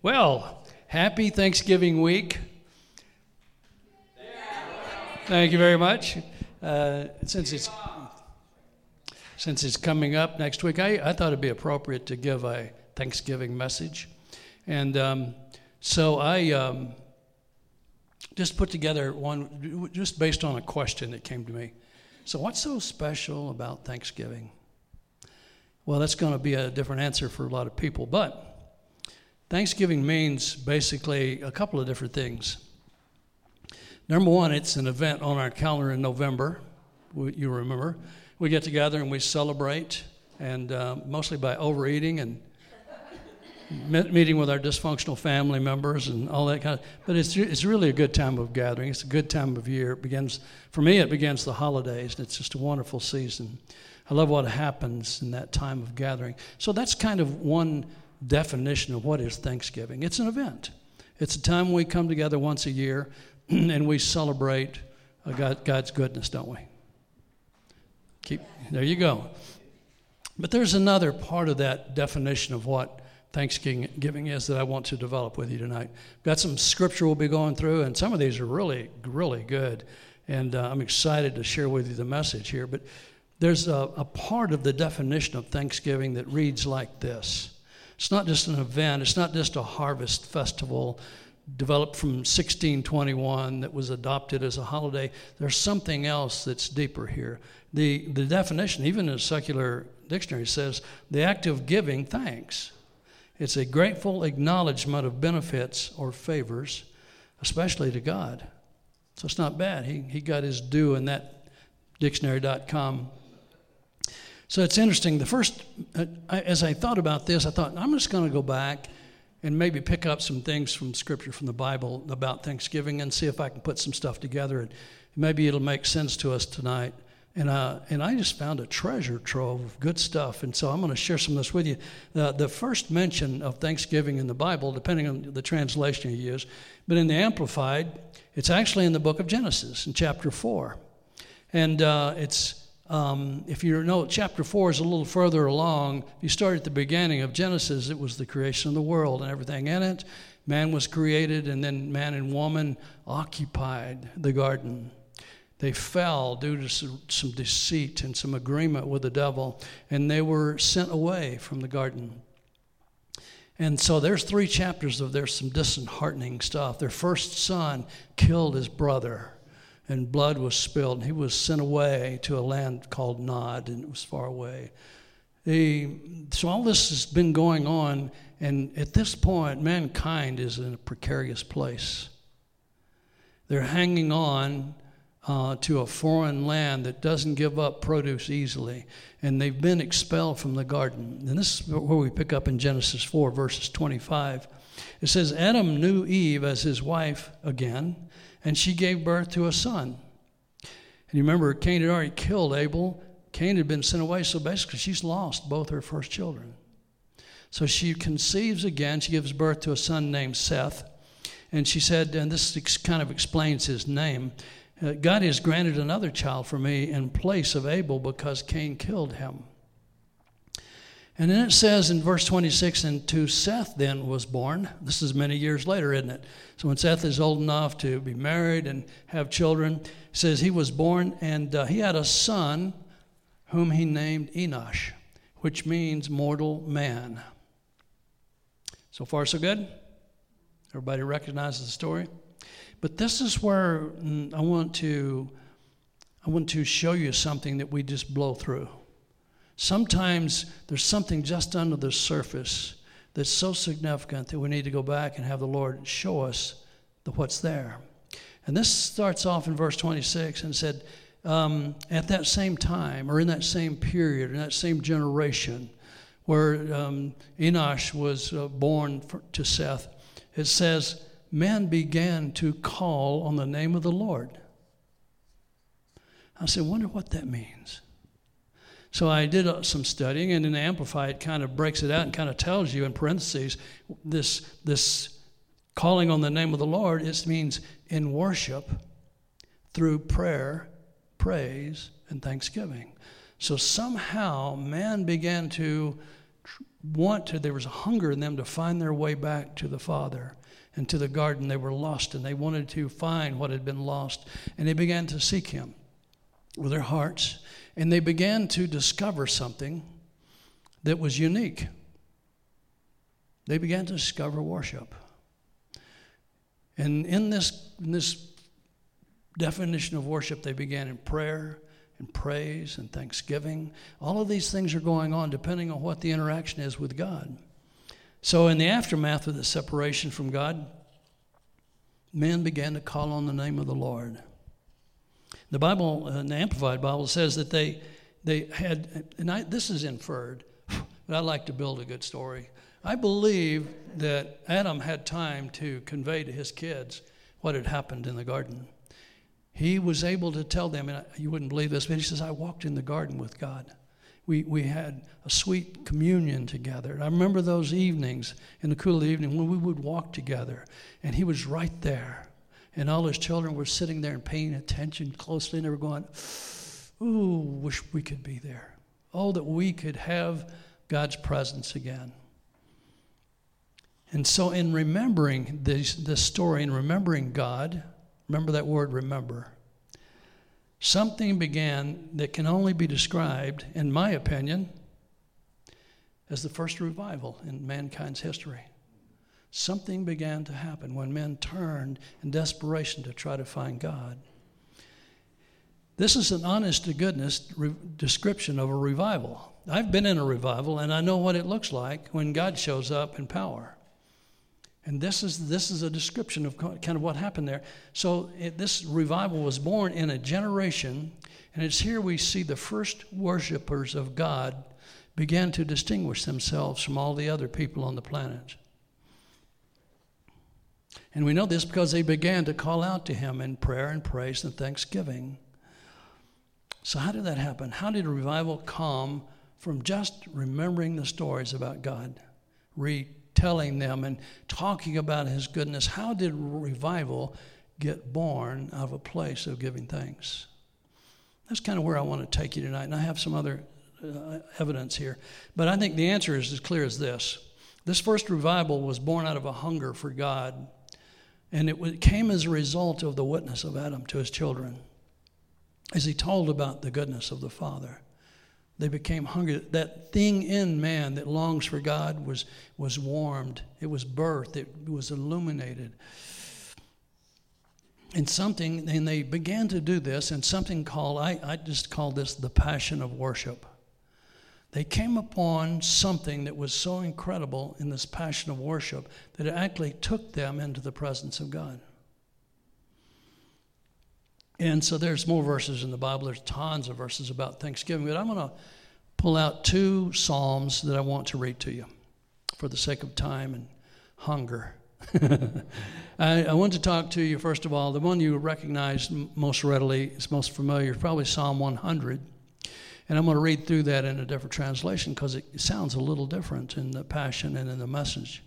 Well, happy Thanksgiving week. Thank you very much. Uh, since it's since it's coming up next week, I, I thought it'd be appropriate to give a Thanksgiving message, and um, so I um, just put together one just based on a question that came to me. So, what's so special about Thanksgiving? Well, that's going to be a different answer for a lot of people, but Thanksgiving means basically a couple of different things. Number one, it's an event on our calendar in November. You remember. We get together and we celebrate, and uh, mostly by overeating and meeting with our dysfunctional family members and all that kind of. But it's it's really a good time of gathering. It's a good time of year. It begins for me. It begins the holidays, and it's just a wonderful season. I love what happens in that time of gathering. So that's kind of one definition of what is Thanksgiving. It's an event. It's a time we come together once a year and we celebrate uh, God, God's goodness, don't we? Keep there you go. But there's another part of that definition of what Thanksgiving is that I want to develop with you tonight. Got some scripture we'll be going through, and some of these are really, really good. And uh, I'm excited to share with you the message here. But there's a, a part of the definition of Thanksgiving that reads like this it's not just an event, it's not just a harvest festival developed from 1621 that was adopted as a holiday. There's something else that's deeper here. The, the definition, even in a secular dictionary, says the act of giving thanks. It's a grateful acknowledgement of benefits or favors, especially to God. So it's not bad. He, he got his due in that dictionary.com so it's interesting. The first, uh, as I thought about this, I thought, I'm just going to go back and maybe pick up some things from Scripture, from the Bible about Thanksgiving and see if I can put some stuff together. And maybe it'll make sense to us tonight. And, uh, and I just found a treasure trove of good stuff. And so I'm going to share some of this with you. The, the first mention of Thanksgiving in the Bible, depending on the translation you use, but in the Amplified, it's actually in the book of Genesis in chapter 4. And uh, it's um, if you know, chapter 4 is a little further along. If you start at the beginning of Genesis, it was the creation of the world and everything in it. Man was created, and then man and woman occupied the garden. They fell due to some, some deceit and some agreement with the devil, and they were sent away from the garden. And so there's three chapters of there's some disheartening stuff. Their first son killed his brother and blood was spilled. And he was sent away to a land called Nod, and it was far away. So all this has been going on, and at this point, mankind is in a precarious place. They're hanging on uh, to a foreign land that doesn't give up produce easily, and they've been expelled from the garden. And this is where we pick up in Genesis 4, verses 25. It says, Adam knew Eve as his wife again and she gave birth to a son. And you remember, Cain had already killed Abel. Cain had been sent away, so basically, she's lost both her first children. So she conceives again. She gives birth to a son named Seth. And she said, and this kind of explains his name uh, God has granted another child for me in place of Abel because Cain killed him. And then it says in verse 26, and to Seth then was born. This is many years later, isn't it? So when Seth is old enough to be married and have children, says he was born and uh, he had a son whom he named Enosh, which means mortal man. So far, so good? Everybody recognizes the story? But this is where mm, I want to I want to show you something that we just blow through. Sometimes there's something just under the surface that's so significant that we need to go back and have the Lord show us the, what's there. And this starts off in verse 26 and said, um, at that same time, or in that same period, in that same generation, where um, Enosh was uh, born for, to Seth, it says, men began to call on the name of the Lord. I said, wonder what that means. So I did uh, some studying, and in Amplify, it kind of breaks it out and kind of tells you in parentheses this, this calling on the name of the Lord. It means in worship through prayer, praise, and thanksgiving. So somehow man began to want to, there was a hunger in them to find their way back to the Father and to the garden. They were lost and they wanted to find what had been lost. And they began to seek Him with their hearts. And they began to discover something that was unique. They began to discover worship. And in this, in this definition of worship, they began in prayer and praise and thanksgiving. All of these things are going on depending on what the interaction is with God. So, in the aftermath of the separation from God, men began to call on the name of the Lord. The Bible, uh, the Amplified Bible, says that they, they had, and I, this is inferred, but I like to build a good story. I believe that Adam had time to convey to his kids what had happened in the garden he was able to tell them, and you wouldn't believe this, but he says, I walked in the garden with God. We, we had a sweet communion together. And I remember those evenings in the cool of the evening when we would walk together, and he was right there. And all his children were sitting there and paying attention closely, and they were going, Ooh, wish we could be there. Oh, that we could have God's presence again. And so, in remembering this, this story and remembering God, Remember that word, remember. Something began that can only be described, in my opinion, as the first revival in mankind's history. Something began to happen when men turned in desperation to try to find God. This is an honest to goodness re- description of a revival. I've been in a revival and I know what it looks like when God shows up in power. And this is, this is a description of kind of what happened there. So, it, this revival was born in a generation, and it's here we see the first worshipers of God began to distinguish themselves from all the other people on the planet. And we know this because they began to call out to Him in prayer and praise and thanksgiving. So, how did that happen? How did revival come from just remembering the stories about God? retelling them and talking about his goodness. How did revival get born out of a place of giving thanks? That's kind of where I want to take you tonight. And I have some other uh, evidence here. But I think the answer is as clear as this. This first revival was born out of a hunger for God, and it came as a result of the witness of Adam to his children as he told about the goodness of the Father. They became hungry. That thing in man that longs for God was, was warmed, it was birthed, it was illuminated. And something, and they began to do this, and something called, I, I just call this the passion of worship. They came upon something that was so incredible in this passion of worship that it actually took them into the presence of God. And so there's more verses in the Bible. There's tons of verses about Thanksgiving, but I'm going to pull out two Psalms that I want to read to you for the sake of time and hunger. I, I, want to talk to you, first of all, the one you recognize most readily, is most familiar, probably Psalm 100. And I'm going to read through that in a different translation because it sounds a little different in the Passion and in the message.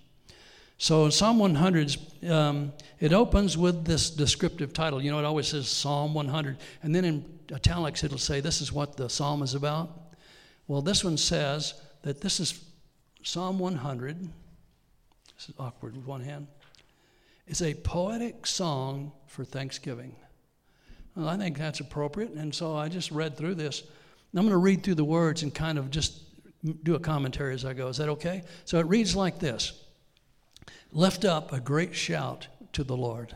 So Psalm 100, um, it opens with this descriptive title. You know, it always says Psalm 100. And then in italics, it'll say this is what the psalm is about. Well, this one says that this is Psalm 100. This is awkward with one hand. It's a poetic song for Thanksgiving. Well, I think that's appropriate. And so I just read through this. I'm going to read through the words and kind of just do a commentary as I go. Is that okay? So it reads like this Lift up a great shout to the Lord.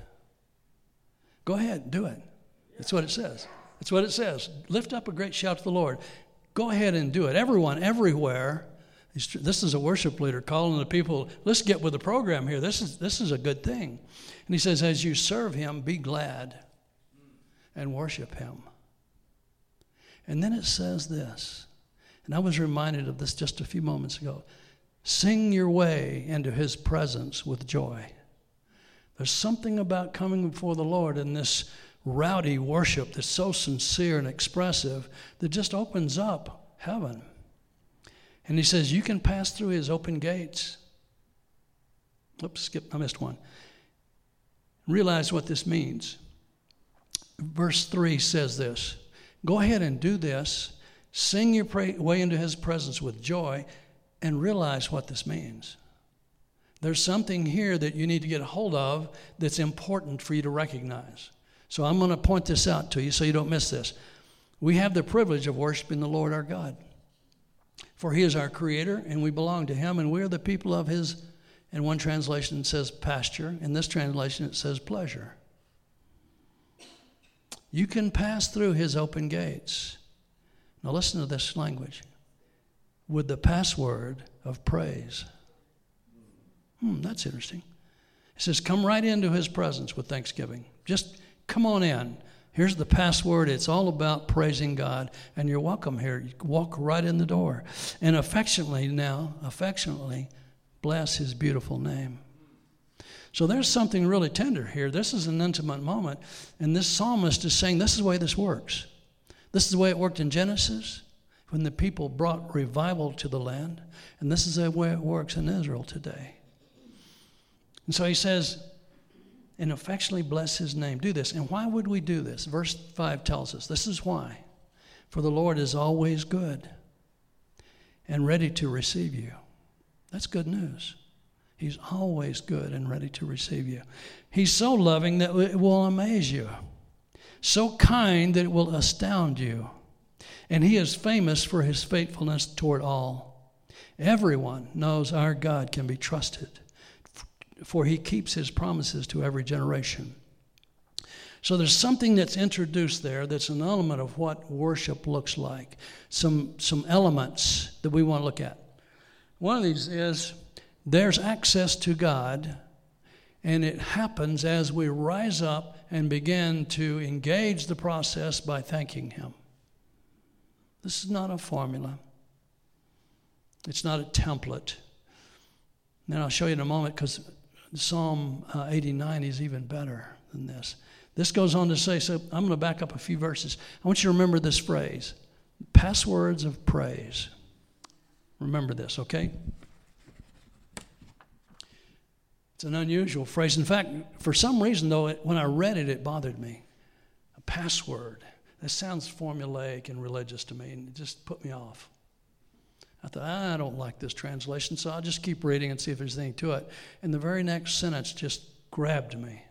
Go ahead, do it. That's what it says. That's what it says. Lift up a great shout to the Lord. Go ahead and do it. Everyone, everywhere. This is a worship leader calling the people, let's get with the program here. This is, this is a good thing. And he says, as you serve him, be glad and worship him. And then it says this, and I was reminded of this just a few moments ago Sing your way into his presence with joy. There's something about coming before the Lord in this rowdy worship that's so sincere and expressive that just opens up heaven. And he says, You can pass through his open gates. Oops, skip, I missed one. Realize what this means. Verse 3 says this Go ahead and do this. Sing your way into his presence with joy and realize what this means. There's something here that you need to get a hold of that's important for you to recognize. So I'm going to point this out to you so you don't miss this. We have the privilege of worshiping the Lord our God. For he is our creator and we belong to him and we're the people of his in one translation says pasture, in this translation it says pleasure. You can pass through his open gates. Now listen to this language with the password of praise. Hmm, that's interesting. It says, Come right into his presence with thanksgiving. Just come on in. Here's the password. It's all about praising God, and you're welcome here. You walk right in the door. And affectionately now, affectionately, bless his beautiful name. So there's something really tender here. This is an intimate moment. And this psalmist is saying, This is the way this works. This is the way it worked in Genesis when the people brought revival to the land. And this is the way it works in Israel today. And so he says, and affectionately bless his name. Do this. And why would we do this? Verse 5 tells us this is why. For the Lord is always good and ready to receive you. That's good news. He's always good and ready to receive you. He's so loving that it will amaze you, so kind that it will astound you. And he is famous for his faithfulness toward all. Everyone knows our God can be trusted for he keeps his promises to every generation. So there's something that's introduced there that's an element of what worship looks like, some, some elements that we want to look at. One of these is there's access to God, and it happens as we rise up and begin to engage the process by thanking Him. This is not a formula, it's not a template. And I'll show you in a moment because Psalm uh, 89 is even better than this. This goes on to say, so I'm going to back up a few verses. I want you to remember this phrase passwords of praise. Remember this, okay? It's an unusual phrase. In fact, for some reason, though, it, when I read it, it bothered me. A password. That sounds formulaic and religious to me, and it just put me off. I thought, I don't like this translation, so I'll just keep reading and see if there's anything to it. And the very next sentence just grabbed me.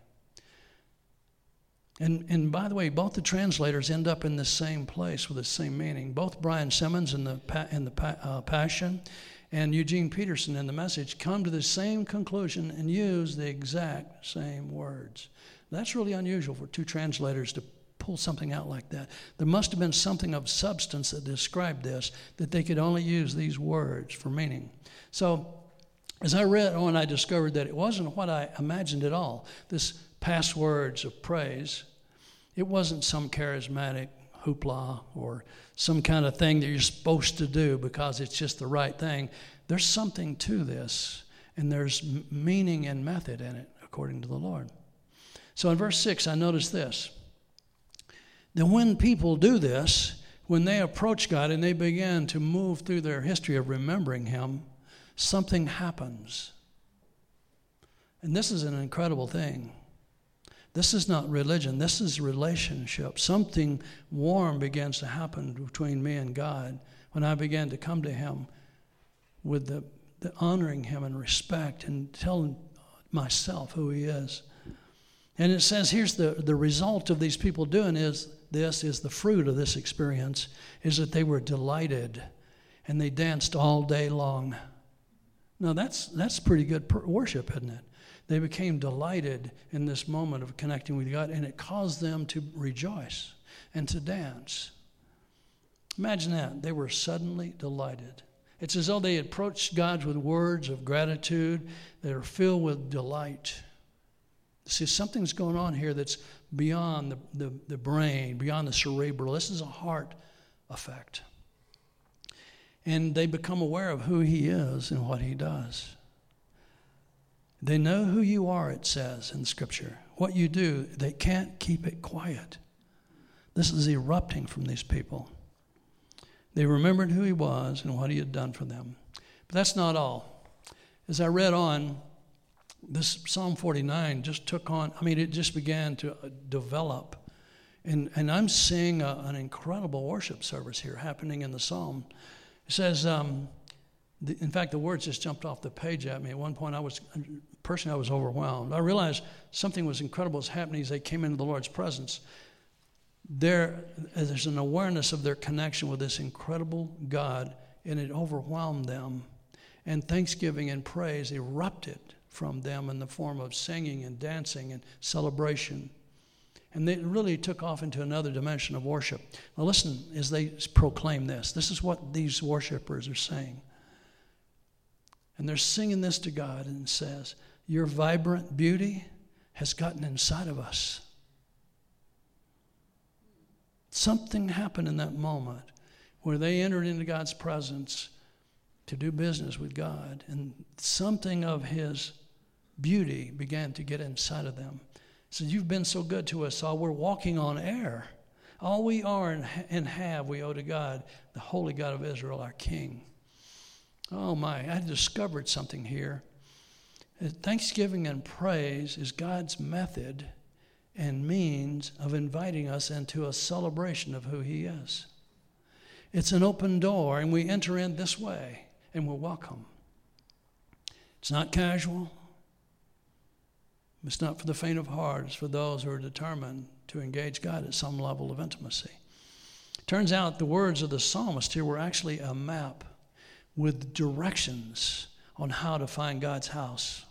And, and by the way, both the translators end up in the same place with the same meaning. Both Brian Simmons in the, in the uh, Passion and Eugene Peterson in the Message come to the same conclusion and use the exact same words. That's really unusual for two translators to pull something out like that. There must have been something of substance that described this, that they could only use these words for meaning. So, as I read oh, on, I discovered that it wasn't what I imagined at all. This passwords of praise, it wasn't some charismatic hoopla or some kind of thing that you're supposed to do because it's just the right thing. There's something to this, and there's meaning and method in it, according to the Lord. So in verse 6, I notice this that when people do this, when they approach God and they begin to move through their history of remembering Him, something happens. And this is an incredible thing. This is not religion, this is relationship. Something warm begins to happen between me and God when I begin to come to Him with the, the honoring Him and respect and telling myself who He is. And it says here's the, the result of these people doing is this is the fruit of this experience is that they were delighted and they danced all day long. Now that's that's pretty good worship, isn't it? They became delighted in this moment of connecting with God, and it caused them to rejoice and to dance. Imagine that. They were suddenly delighted. It's as though they approached God with words of gratitude that are filled with delight. See, something's going on here that's beyond the, the, the brain, beyond the cerebral. This is a heart effect. And they become aware of who he is and what he does. They know who you are, it says in Scripture. What you do, they can't keep it quiet. This is erupting from these people. They remembered who he was and what he had done for them. But that's not all. As I read on, this Psalm 49 just took on, I mean, it just began to uh, develop. And, and I'm seeing a, an incredible worship service here happening in the Psalm. It says, um, the, in fact, the words just jumped off the page at me. At one point, I was personally I was overwhelmed. I realized something was incredible was happening as they came into the Lord's presence. There, there's an awareness of their connection with this incredible God, and it overwhelmed them. And thanksgiving and praise erupted from them in the form of singing and dancing and celebration. And they really took off into another dimension of worship. Now, listen as they proclaim this. This is what these worshipers are saying. And they're singing this to God and says, Your vibrant beauty has gotten inside of us. Something happened in that moment where they entered into God's presence to do business with God, and something of His beauty began to get inside of them. So You've been so good to us all. We're walking on air. All we are and have, we owe to God, the Holy God of Israel, our King. Oh my, I discovered something here. Uh, thanksgiving and praise is God's method and means of inviting us into a celebration of who He is. It's an open door, and we enter in this way, and we're welcome. It's not casual, it's not for the faint of heart, it's for those who are determined to engage God at some level of intimacy. Turns out the words of the psalmist here were actually a map with directions on how to find God's house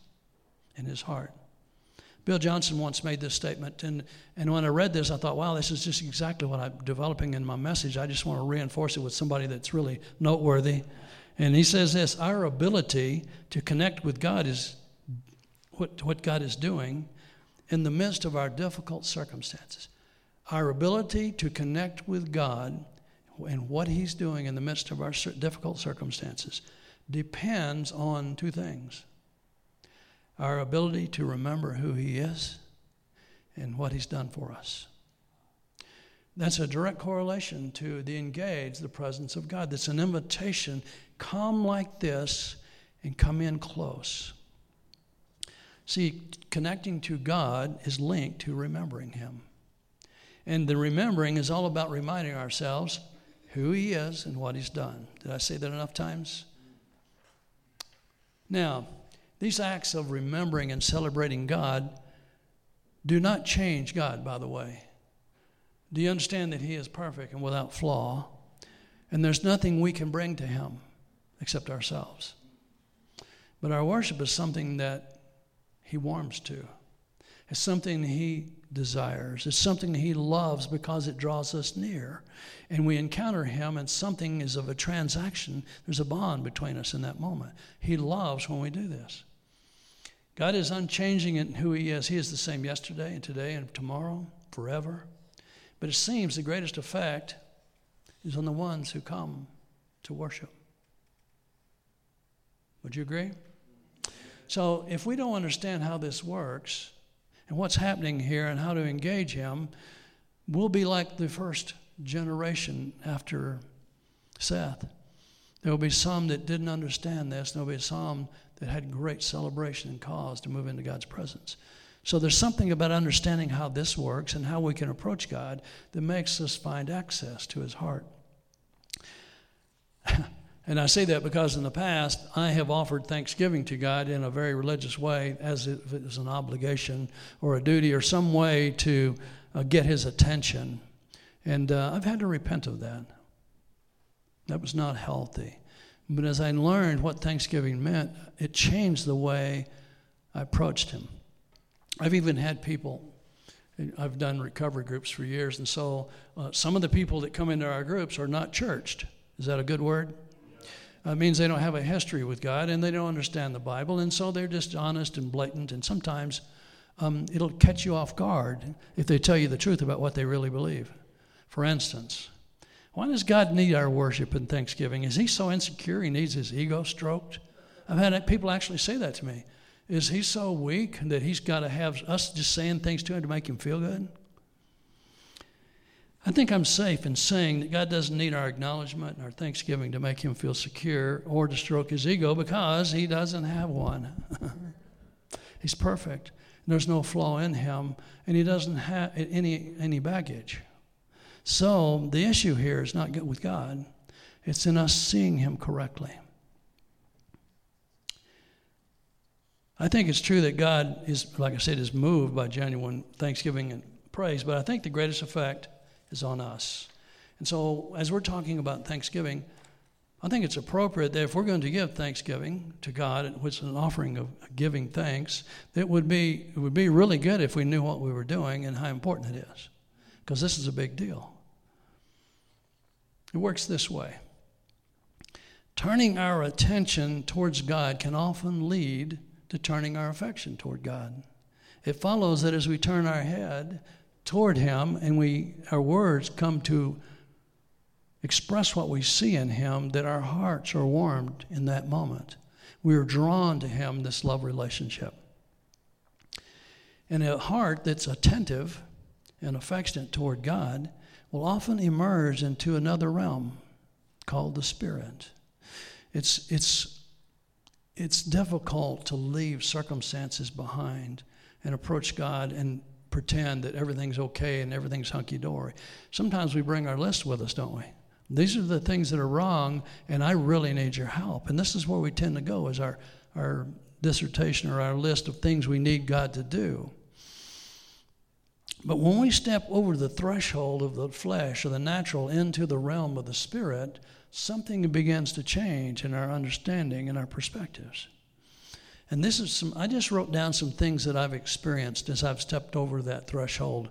in his heart. Bill Johnson once made this statement, and, and when I read this, I thought, wow, this is just exactly what I'm developing in my message. I just want to reinforce it with somebody that's really noteworthy. And he says this Our ability to connect with God is what, what God is doing in the midst of our difficult circumstances. Our ability to connect with God and what He's doing in the midst of our difficult circumstances depends on two things our ability to remember who He is and what He's done for us. That's a direct correlation to the engage, the presence of God. That's an invitation come like this and come in close. See, connecting to God is linked to remembering Him. And the remembering is all about reminding ourselves who He is and what He's done. Did I say that enough times? Now, these acts of remembering and celebrating God do not change God, by the way. Do you understand that He is perfect and without flaw? And there's nothing we can bring to Him except ourselves. But our worship is something that He warms to, it's something He desires. It's something he loves because it draws us near. And we encounter him, and something is of a transaction. There's a bond between us in that moment. He loves when we do this. God is unchanging in who he is. He is the same yesterday and today and tomorrow, forever. But it seems the greatest effect is on the ones who come to worship. Would you agree? So, if we don't understand how this works, and what's happening here and how to engage him, we'll be like the first generation after Seth. There will be some that didn't understand this. There will be some that had great celebration and cause to move into God's presence. So there's something about understanding how this works and how we can approach God that makes us find access to his heart. And I say that because in the past, I have offered thanksgiving to God in a very religious way, as if it was an obligation or a duty or some way to uh, get His attention. And uh, I've had to repent of that. That was not healthy. But as I learned what thanksgiving meant, it changed the way I approached Him. I've even had people, I've done recovery groups for years, and so uh, some of the people that come into our groups are not churched. Is that a good word? Uh, means they don't have a history with God and they don't understand the Bible, and so they're just honest and blatant. And sometimes um, it'll catch you off guard if they tell you the truth about what they really believe. For instance, why does God need our worship and thanksgiving? Is he so insecure he needs his ego stroked? I've had people actually say that to me. Is he so weak that he's got to have us just saying things to him to make him feel good? I think I'm safe in saying that God doesn't need our acknowledgement and our thanksgiving to make him feel secure or to stroke his ego because he doesn't have one. He's perfect. There's no flaw in him, and he doesn't have any, any baggage. So the issue here is not with God, it's in us seeing him correctly. I think it's true that God is, like I said, is moved by genuine thanksgiving and praise, but I think the greatest effect is on us. And so, as we're talking about Thanksgiving, I think it's appropriate that if we're going to give thanksgiving to God, which is an offering of giving thanks, it would be it would be really good if we knew what we were doing and how important it is, because this is a big deal. It works this way. Turning our attention towards God can often lead to turning our affection toward God. It follows that as we turn our head toward Him and we our words come to express what we see in Him, that our hearts are warmed in that moment. We are drawn to Him, this love relationship. And a heart that's attentive and affectionate toward God will often emerge into another realm called the Spirit. It's, it's, it's difficult to leave circumstances behind and approach God and pretend that everything's okay and everything's hunky dory. Sometimes we bring our list with us, don't we? These are the things that are wrong, and I really need your help. And this is where we tend to go is our, our dissertation or our list of things we need God to do. But when we step over the threshold of the flesh or the natural into the realm of the spirit, something begins to change in our understanding and our perspectives. And this is some, I just wrote down some things that I've experienced as I've stepped over that threshold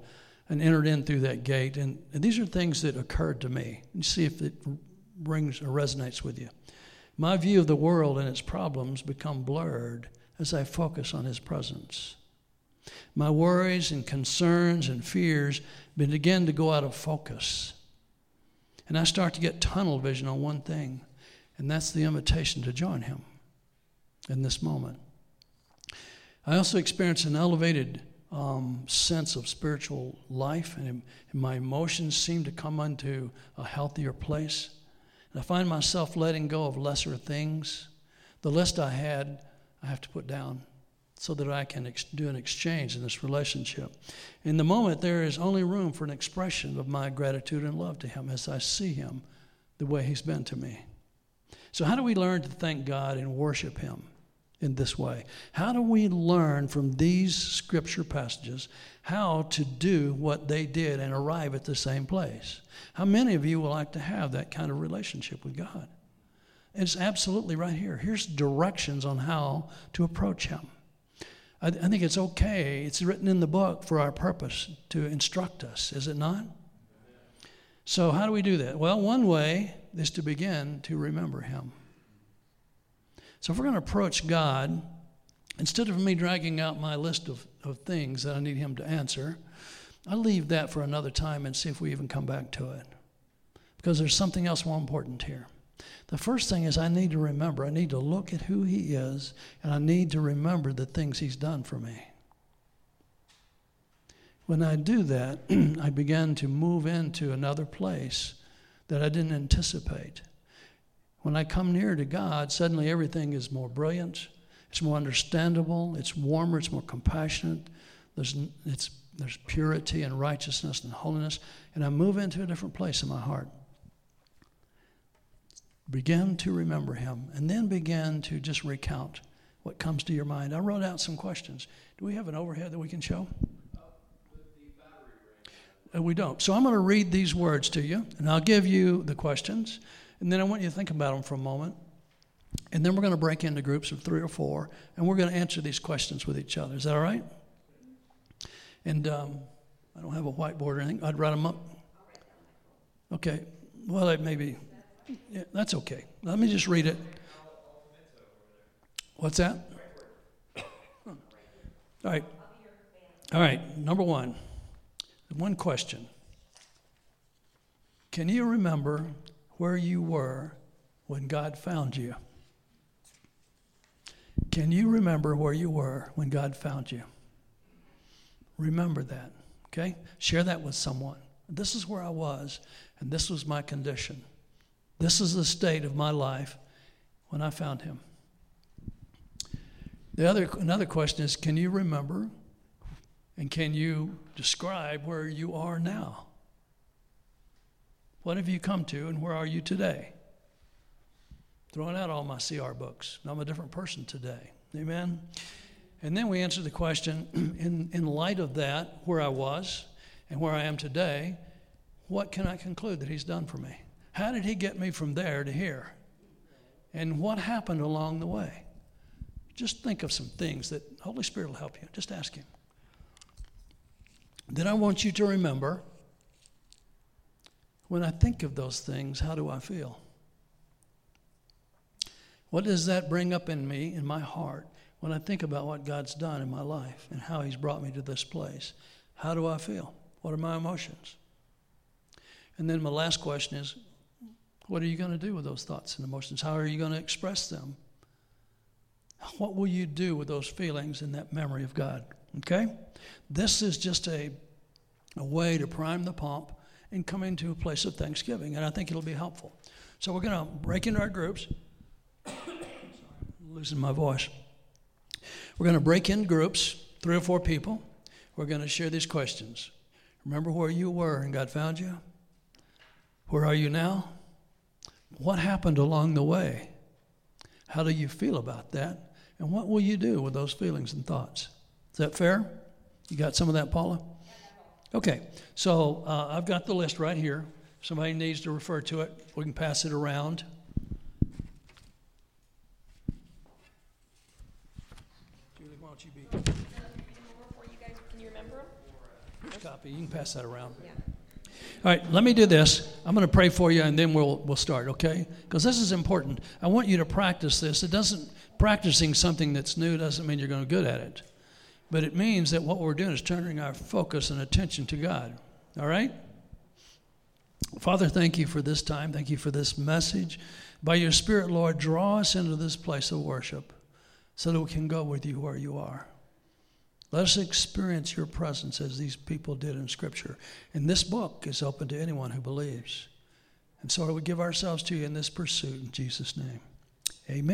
and entered in through that gate. And, and these are things that occurred to me. See if it rings or resonates with you. My view of the world and its problems become blurred as I focus on His presence. My worries and concerns and fears begin to go out of focus. And I start to get tunnel vision on one thing, and that's the invitation to join Him in this moment. I also experience an elevated um, sense of spiritual life, and, and, my emotions seem to come into a healthier place. And I find myself letting go of lesser things. The list I had, I have to put down so that I can ex- do an exchange in this relationship. In the moment, there is only room for an expression of my gratitude and love to Him as I see Him the way He's been to me. So, how do we learn to thank God and worship Him? In this way. How do we learn from these scripture passages how to do what they did and arrive at the same place? How many of you would like to have that kind of relationship with God? It's absolutely right here. Here's directions on how to approach Him. I, I think it's okay. It's written in the book for our purpose to instruct us, is it not? So, how do we do that? Well, one way is to begin to remember Him. So if we're going to approach God, instead of me dragging out my list of, of things that I need Him to answer, I leave that for another time and see if we even come back to it. Because there's something else more important here. The first thing is I need to remember, I need to look at who He is, and I need to remember the things He's done for me. When I do that, I begin to move into another place that I didn't anticipate. When I come near to God, suddenly everything is more brilliant, it's more understandable, it's warmer, it's more compassionate. There's, it's, there's purity and righteousness and holiness. And I move into a different place in my heart. Begin to remember Him, and then begin to just recount what comes to your mind. I wrote out some questions. Do we have an overhead that we can show? Uh, we don't. So I'm going to read these words to you, and I'll give you the questions. And then I want you to think about them for a moment. And then we're going to break into groups of three or four, and we're going to answer these questions with each other. Is that all right? And um, I don't have a whiteboard or anything. I'd write them up. Okay. Well, it may be. Yeah, that's okay. Let me just read it. What's that? All right. All right. Number one. One question. Can you remember where you were when God found you? Can you remember where you were when God found you? Remember that, okay? Share that with someone. This is where I was, and this was my condition. This is the state of my life when I found Him. The other, another question is can you remember and can you describe where you are now? What have you come to, and where are you today? Throwing out all my CR books. I'm a different person today. Amen? And then we answer the question in, in light of that, where I was and where I am today, what can I conclude that He's done for me? How did He get me from there to here? And what happened along the way? Just think of some things that Holy Spirit will help you. Just ask Him. Then I want you to remember when I think of those things, how do I feel? What does that bring up in me, in my heart, when I think about what God's done in my life and how He's brought me to this place? How do I feel? What are my emotions? And then my last question is what are you going to do with those thoughts and emotions? How are you going to express them? What will you do with those feelings and that memory of God? Okay? This is just a, a way to prime the pump and come into a place of thanksgiving, and I think it'll be helpful. So we're going to break into our groups. losing my voice. We're going to break in groups, three or four people. We're going to share these questions. Remember where you were and God found you? Where are you now? What happened along the way? How do you feel about that? And what will you do with those feelings and thoughts? Is that fair? You got some of that, Paula? Okay, so uh, I've got the list right here. Somebody needs to refer to it. We can pass it around. Julie, why don't you be? Can you remember them? Copy. You can pass that around. Yeah. All right, let me do this. I'm going to pray for you, and then we'll we'll start. Okay? Because this is important. I want you to practice this. It doesn't practicing something that's new doesn't mean you're going to be good at it, but it means that what we're doing is turning our focus and attention to God. All right? Father, thank you for this time. Thank you for this message. By your Spirit, Lord, draw us into this place of worship so that we can go with you where you are. Let us experience your presence as these people did in Scripture. And this book is open to anyone who believes. And so we give ourselves to you in this pursuit in Jesus' name. Amen.